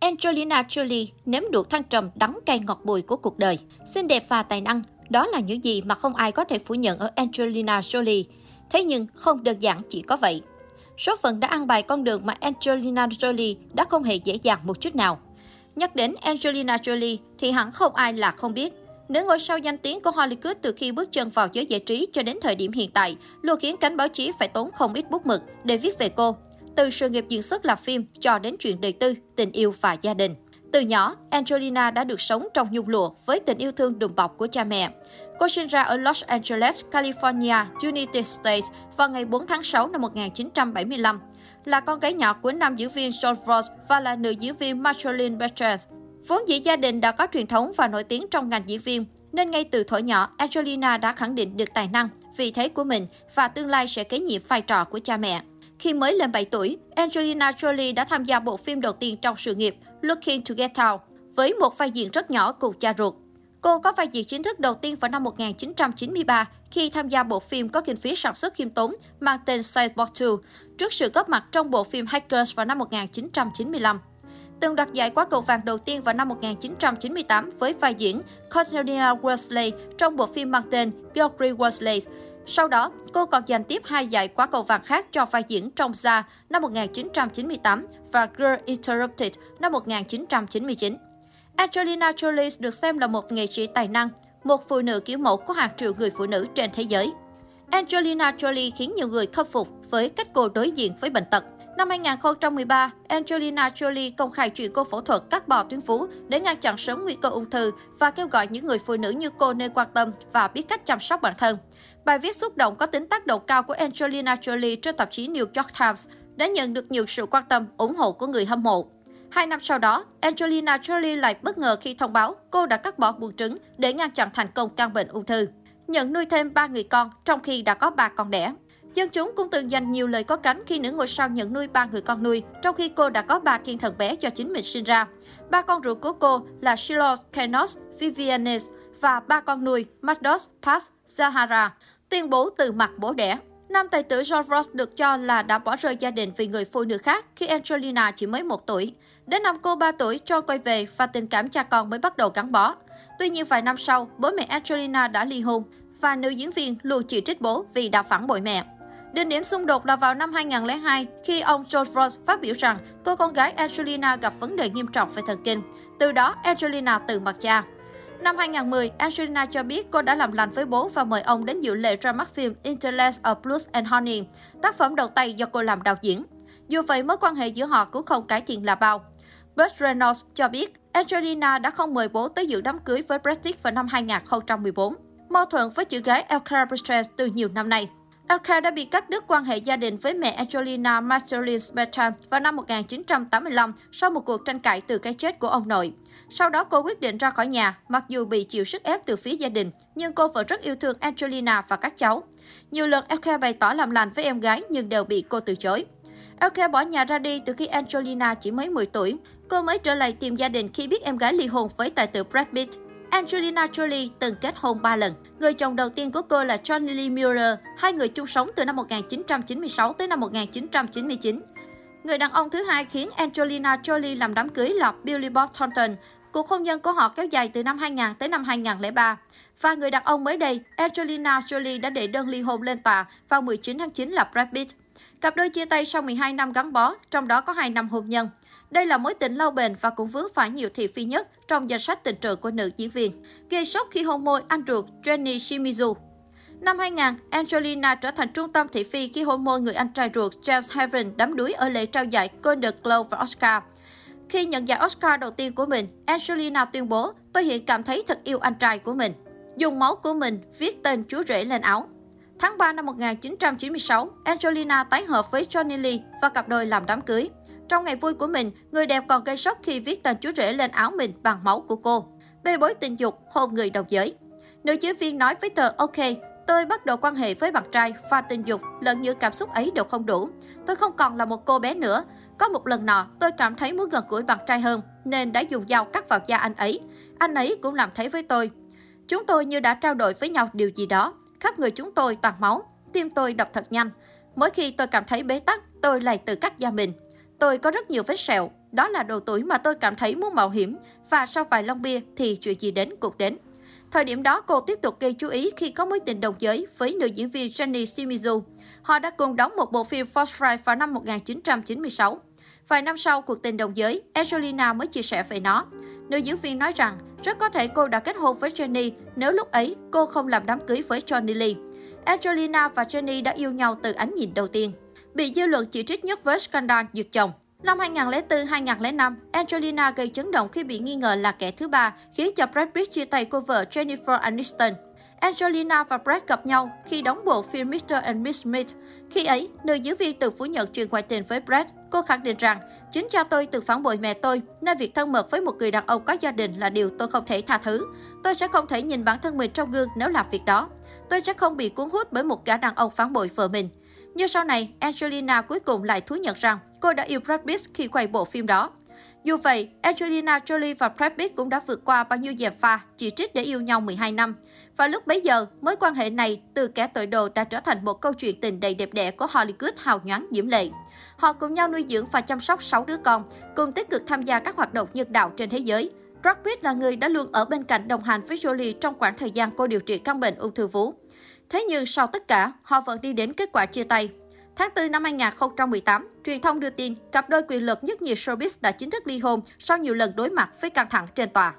Angelina Jolie nếm được thăng trầm đắng cay ngọt bùi của cuộc đời. Xinh đẹp và tài năng, đó là những gì mà không ai có thể phủ nhận ở Angelina Jolie. Thế nhưng không đơn giản chỉ có vậy. Số phận đã ăn bài con đường mà Angelina Jolie đã không hề dễ dàng một chút nào. Nhắc đến Angelina Jolie thì hẳn không ai là không biết. Nữ ngôi sao danh tiếng của Hollywood từ khi bước chân vào giới giải trí cho đến thời điểm hiện tại luôn khiến cánh báo chí phải tốn không ít bút mực để viết về cô từ sự nghiệp diễn xuất làm phim cho đến chuyện đời tư, tình yêu và gia đình. Từ nhỏ, Angelina đã được sống trong nhung lụa với tình yêu thương đùm bọc của cha mẹ. Cô sinh ra ở Los Angeles, California, United States vào ngày 4 tháng 6 năm 1975. Là con gái nhỏ của nam diễn viên John Ross và là nữ diễn viên Marceline Bertrand. Vốn dĩ gia đình đã có truyền thống và nổi tiếng trong ngành diễn viên, nên ngay từ thuở nhỏ, Angelina đã khẳng định được tài năng, vị thế của mình và tương lai sẽ kế nhiệm vai trò của cha mẹ. Khi mới lên 7 tuổi, Angelina Jolie đã tham gia bộ phim đầu tiên trong sự nghiệp Looking to Get Out với một vai diễn rất nhỏ cùng cha ruột. Cô có vai diễn chính thức đầu tiên vào năm 1993 khi tham gia bộ phim có kinh phí sản xuất khiêm tốn mang tên Cyborg 2 trước sự góp mặt trong bộ phim Hackers vào năm 1995. Từng đoạt giải Quá cầu vàng đầu tiên vào năm 1998 với vai diễn Cornelia Worsley trong bộ phim mang tên Gregory Worsley sau đó, cô còn giành tiếp hai giải quả cầu vàng khác cho vai diễn trong Gia năm 1998 và Girl Interrupted năm 1999. Angelina Jolie được xem là một nghệ sĩ tài năng, một phụ nữ kiểu mẫu của hàng triệu người phụ nữ trên thế giới. Angelina Jolie khiến nhiều người khâm phục với cách cô đối diện với bệnh tật. Năm 2013, Angelina Jolie công khai chuyện cô phẫu thuật cắt bỏ tuyến vú để ngăn chặn sớm nguy cơ ung thư và kêu gọi những người phụ nữ như cô nên quan tâm và biết cách chăm sóc bản thân. Bài viết xúc động có tính tác động cao của Angelina Jolie trên tạp chí New York Times đã nhận được nhiều sự quan tâm, ủng hộ của người hâm mộ. Hai năm sau đó, Angelina Jolie lại bất ngờ khi thông báo cô đã cắt bỏ buồng trứng để ngăn chặn thành công căn bệnh ung thư. Nhận nuôi thêm ba người con trong khi đã có ba con đẻ. Dân chúng cũng từng dành nhiều lời có cánh khi nữ ngôi sao nhận nuôi ba người con nuôi, trong khi cô đã có ba thiên thần bé do chính mình sinh ra. Ba con ruột của cô là Shiloh, Kenos, Vivianes và ba con nuôi Mados, Paz, Zahara tuyên bố từ mặt bố đẻ. Nam tài tử George Ross được cho là đã bỏ rơi gia đình vì người phụ nữ khác khi Angelina chỉ mới một tuổi. Đến năm cô 3 tuổi, John quay về và tình cảm cha con mới bắt đầu gắn bó. Tuy nhiên vài năm sau, bố mẹ Angelina đã ly hôn và nữ diễn viên luôn chỉ trích bố vì đã phản bội mẹ. Đỉnh điểm xung đột là vào năm 2002 khi ông George Ross phát biểu rằng cô con gái Angelina gặp vấn đề nghiêm trọng về thần kinh. Từ đó, Angelina từ mặt cha. Năm 2010, Angelina cho biết cô đã làm lành với bố và mời ông đến dự lễ ra mắt phim Interlace of Blues and Honey, tác phẩm đầu tay do cô làm đạo diễn. Dù vậy, mối quan hệ giữa họ cũng không cải thiện là bao. Burt Reynolds cho biết Angelina đã không mời bố tới dự đám cưới với Brad Pitt vào năm 2014. Mâu thuẫn với chị gái Elkra Bertrand từ nhiều năm nay. Elkra đã bị cắt đứt quan hệ gia đình với mẹ Angelina Marceline Bertrand vào năm 1985 sau một cuộc tranh cãi từ cái chết của ông nội. Sau đó cô quyết định ra khỏi nhà, mặc dù bị chịu sức ép từ phía gia đình, nhưng cô vẫn rất yêu thương Angelina và các cháu. Nhiều lần Elke bày tỏ làm lành với em gái nhưng đều bị cô từ chối. Elke bỏ nhà ra đi từ khi Angelina chỉ mới 10 tuổi. Cô mới trở lại tìm gia đình khi biết em gái ly hôn với tài tử Brad Pitt. Angelina Jolie từng kết hôn 3 lần. Người chồng đầu tiên của cô là Johnny Lee Miller, hai người chung sống từ năm 1996 tới năm 1999. Người đàn ông thứ hai khiến Angelina Jolie làm đám cưới là Billy Bob Thornton, Cuộc hôn nhân của họ kéo dài từ năm 2000 tới năm 2003. Và người đàn ông mới đây, Angelina Jolie đã đệ đơn ly hôn lên tòa vào 19 tháng 9 là Brad Pitt. Cặp đôi chia tay sau 12 năm gắn bó, trong đó có 2 năm hôn nhân. Đây là mối tình lâu bền và cũng vướng phải nhiều thị phi nhất trong danh sách tình trường của nữ diễn viên. Gây sốc khi hôn môi anh ruột Jenny Shimizu. Năm 2000, Angelina trở thành trung tâm thị phi khi hôn môi người anh trai ruột James Heaven đắm đuối ở lễ trao giải Golden Globe và Oscar. Khi nhận giải Oscar đầu tiên của mình, Angelina tuyên bố, tôi hiện cảm thấy thật yêu anh trai của mình. Dùng máu của mình viết tên chú rể lên áo. Tháng 3 năm 1996, Angelina tái hợp với Johnny Lee và cặp đôi làm đám cưới. Trong ngày vui của mình, người đẹp còn gây sốc khi viết tên chú rể lên áo mình bằng máu của cô. Bê bối tình dục, hôn người đồng giới. Nữ diễn viên nói với tờ OK, tôi bắt đầu quan hệ với bạn trai và tình dục lẫn như cảm xúc ấy đều không đủ. Tôi không còn là một cô bé nữa, có một lần nọ, tôi cảm thấy muốn gần gũi bạn trai hơn, nên đã dùng dao cắt vào da anh ấy. Anh ấy cũng làm thế với tôi. Chúng tôi như đã trao đổi với nhau điều gì đó. Khắp người chúng tôi toàn máu, tim tôi đập thật nhanh. Mỗi khi tôi cảm thấy bế tắc, tôi lại tự cắt da mình. Tôi có rất nhiều vết sẹo, Đó là độ tuổi mà tôi cảm thấy muốn mạo hiểm và sau vài lon bia thì chuyện gì đến cũng đến. Thời điểm đó, cô tiếp tục gây chú ý khi có mối tình đồng giới với nữ diễn viên Jenny Shimizu. Họ đã cùng đóng một bộ phim Force Ride vào năm 1996. Vài năm sau cuộc tình đồng giới, Angelina mới chia sẻ về nó. Nữ diễn viên nói rằng rất có thể cô đã kết hôn với Jenny nếu lúc ấy cô không làm đám cưới với Johnny Lee. Angelina và Jenny đã yêu nhau từ ánh nhìn đầu tiên. Bị dư luận chỉ trích nhất với scandal giật chồng. Năm 2004-2005, Angelina gây chấn động khi bị nghi ngờ là kẻ thứ ba, khiến cho Brad Pitt chia tay cô vợ Jennifer Aniston. Angelina và Brad gặp nhau khi đóng bộ phim Mr. and Miss Smith. Khi ấy, nữ diễn viên từng phủ nhận chuyện ngoại tình với Brad. Cô khẳng định rằng, chính cha tôi từng phản bội mẹ tôi, nên việc thân mật với một người đàn ông có gia đình là điều tôi không thể tha thứ. Tôi sẽ không thể nhìn bản thân mình trong gương nếu làm việc đó. Tôi sẽ không bị cuốn hút bởi một gã đàn ông phản bội vợ mình. Nhưng sau này, Angelina cuối cùng lại thú nhận rằng cô đã yêu Brad Pitt khi quay bộ phim đó. Dù vậy, Angelina Jolie và Brad Pitt cũng đã vượt qua bao nhiêu dẹp pha, chỉ trích để yêu nhau 12 năm. Và lúc bấy giờ, mối quan hệ này từ kẻ tội đồ đã trở thành một câu chuyện tình đầy đẹp đẽ của Hollywood hào nhoáng diễm lệ. Họ cùng nhau nuôi dưỡng và chăm sóc 6 đứa con, cùng tích cực tham gia các hoạt động nhân đạo trên thế giới. Brad Pitt là người đã luôn ở bên cạnh đồng hành với Jolie trong khoảng thời gian cô điều trị căn bệnh ung thư vú. Thế nhưng sau tất cả, họ vẫn đi đến kết quả chia tay. Tháng 4 năm 2018, truyền thông đưa tin cặp đôi quyền lực nhất nhì showbiz đã chính thức ly hôn sau nhiều lần đối mặt với căng thẳng trên tòa.